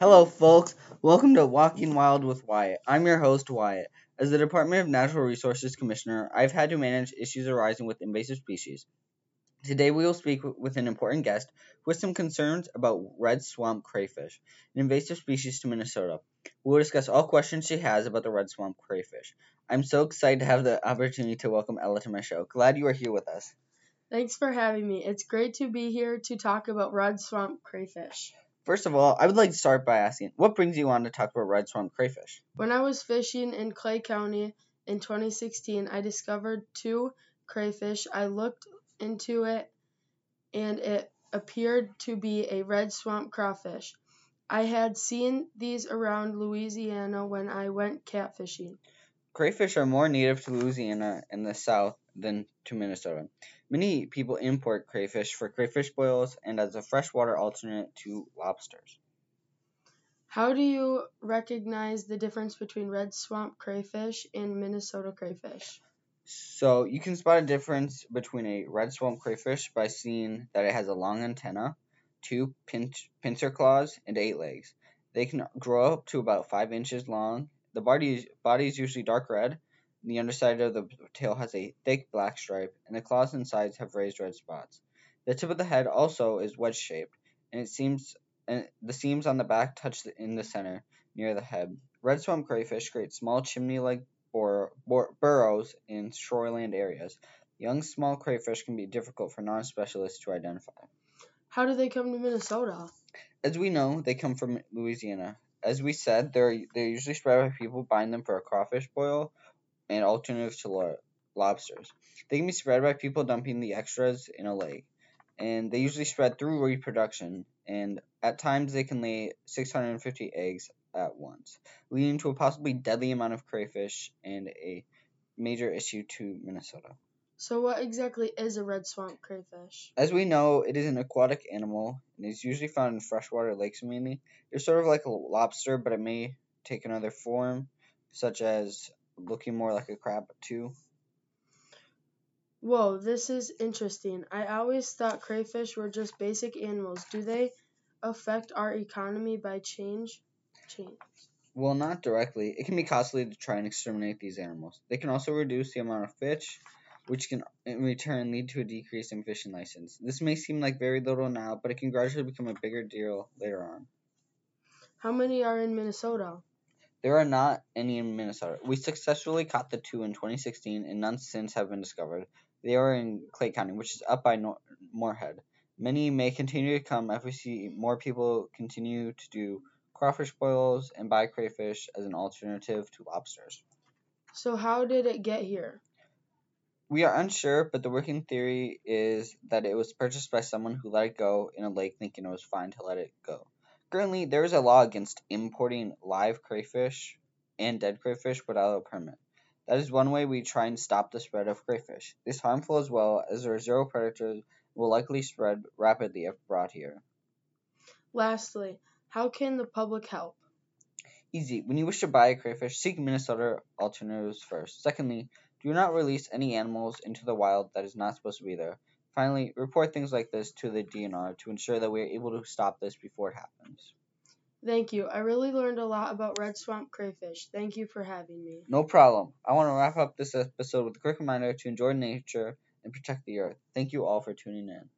Hello, folks. Welcome to Walking Wild with Wyatt. I'm your host, Wyatt. As the Department of Natural Resources Commissioner, I've had to manage issues arising with invasive species. Today, we will speak with an important guest who has some concerns about red swamp crayfish, an invasive species to Minnesota. We will discuss all questions she has about the red swamp crayfish. I'm so excited to have the opportunity to welcome Ella to my show. Glad you are here with us. Thanks for having me. It's great to be here to talk about red swamp crayfish. First of all, I would like to start by asking, what brings you on to talk about red swamp crayfish? When I was fishing in Clay County in 2016, I discovered two crayfish. I looked into it and it appeared to be a red swamp crawfish. I had seen these around Louisiana when I went catfishing. Crayfish are more native to Louisiana and the South than to Minnesota. Many people import crayfish for crayfish boils and as a freshwater alternate to lobsters. How do you recognize the difference between red swamp crayfish and Minnesota crayfish? So you can spot a difference between a red swamp crayfish by seeing that it has a long antenna, two pinch, pincer claws, and eight legs. They can grow up to about five inches long. The body, body is usually dark red, the underside of the tail has a thick black stripe, and the claws and sides have raised red spots. The tip of the head also is wedge shaped, and it seems and the seams on the back touch in the center near the head. Red swamp crayfish create small chimney-like bur- bur- burrows in shoreland areas. Young small crayfish can be difficult for non-specialists to identify. How do they come to Minnesota? As we know, they come from Louisiana. As we said, they're they're usually spread by people buying them for a crawfish boil and alternatives to lo- lobsters. They can be spread by people dumping the extras in a lake, and they usually spread through reproduction, and at times they can lay 650 eggs at once, leading to a possibly deadly amount of crayfish and a major issue to Minnesota. So, what exactly is a red swamp crayfish? As we know, it is an aquatic animal and is usually found in freshwater lakes mainly. They're sort of like a lobster, but it may take another form, such as looking more like a crab too. Whoa, this is interesting. I always thought crayfish were just basic animals. Do they affect our economy by change? Change. Well, not directly. It can be costly to try and exterminate these animals. They can also reduce the amount of fish, which can in return lead to a decrease in fishing license. This may seem like very little now, but it can gradually become a bigger deal later on. How many are in Minnesota? There are not any in Minnesota. We successfully caught the two in 2016, and none since have been discovered. They are in Clay County, which is up by Nor- Moorhead. Many may continue to come if we see more people continue to do crawfish boils and buy crayfish as an alternative to lobsters. So, how did it get here? We are unsure, but the working theory is that it was purchased by someone who let it go in a lake thinking it was fine to let it go. Currently, there is a law against importing live crayfish and dead crayfish without a permit. That is one way we try and stop the spread of crayfish. This is harmful as well, as there are zero predators will likely spread rapidly if brought here. Lastly, how can the public help? Easy. When you wish to buy a crayfish, seek Minnesota alternatives first. Secondly, do not release any animals into the wild that is not supposed to be there. Finally, report things like this to the DNR to ensure that we are able to stop this before it happens. Thank you. I really learned a lot about red swamp crayfish. Thank you for having me. No problem. I want to wrap up this episode with a quick reminder to enjoy nature and protect the earth. Thank you all for tuning in.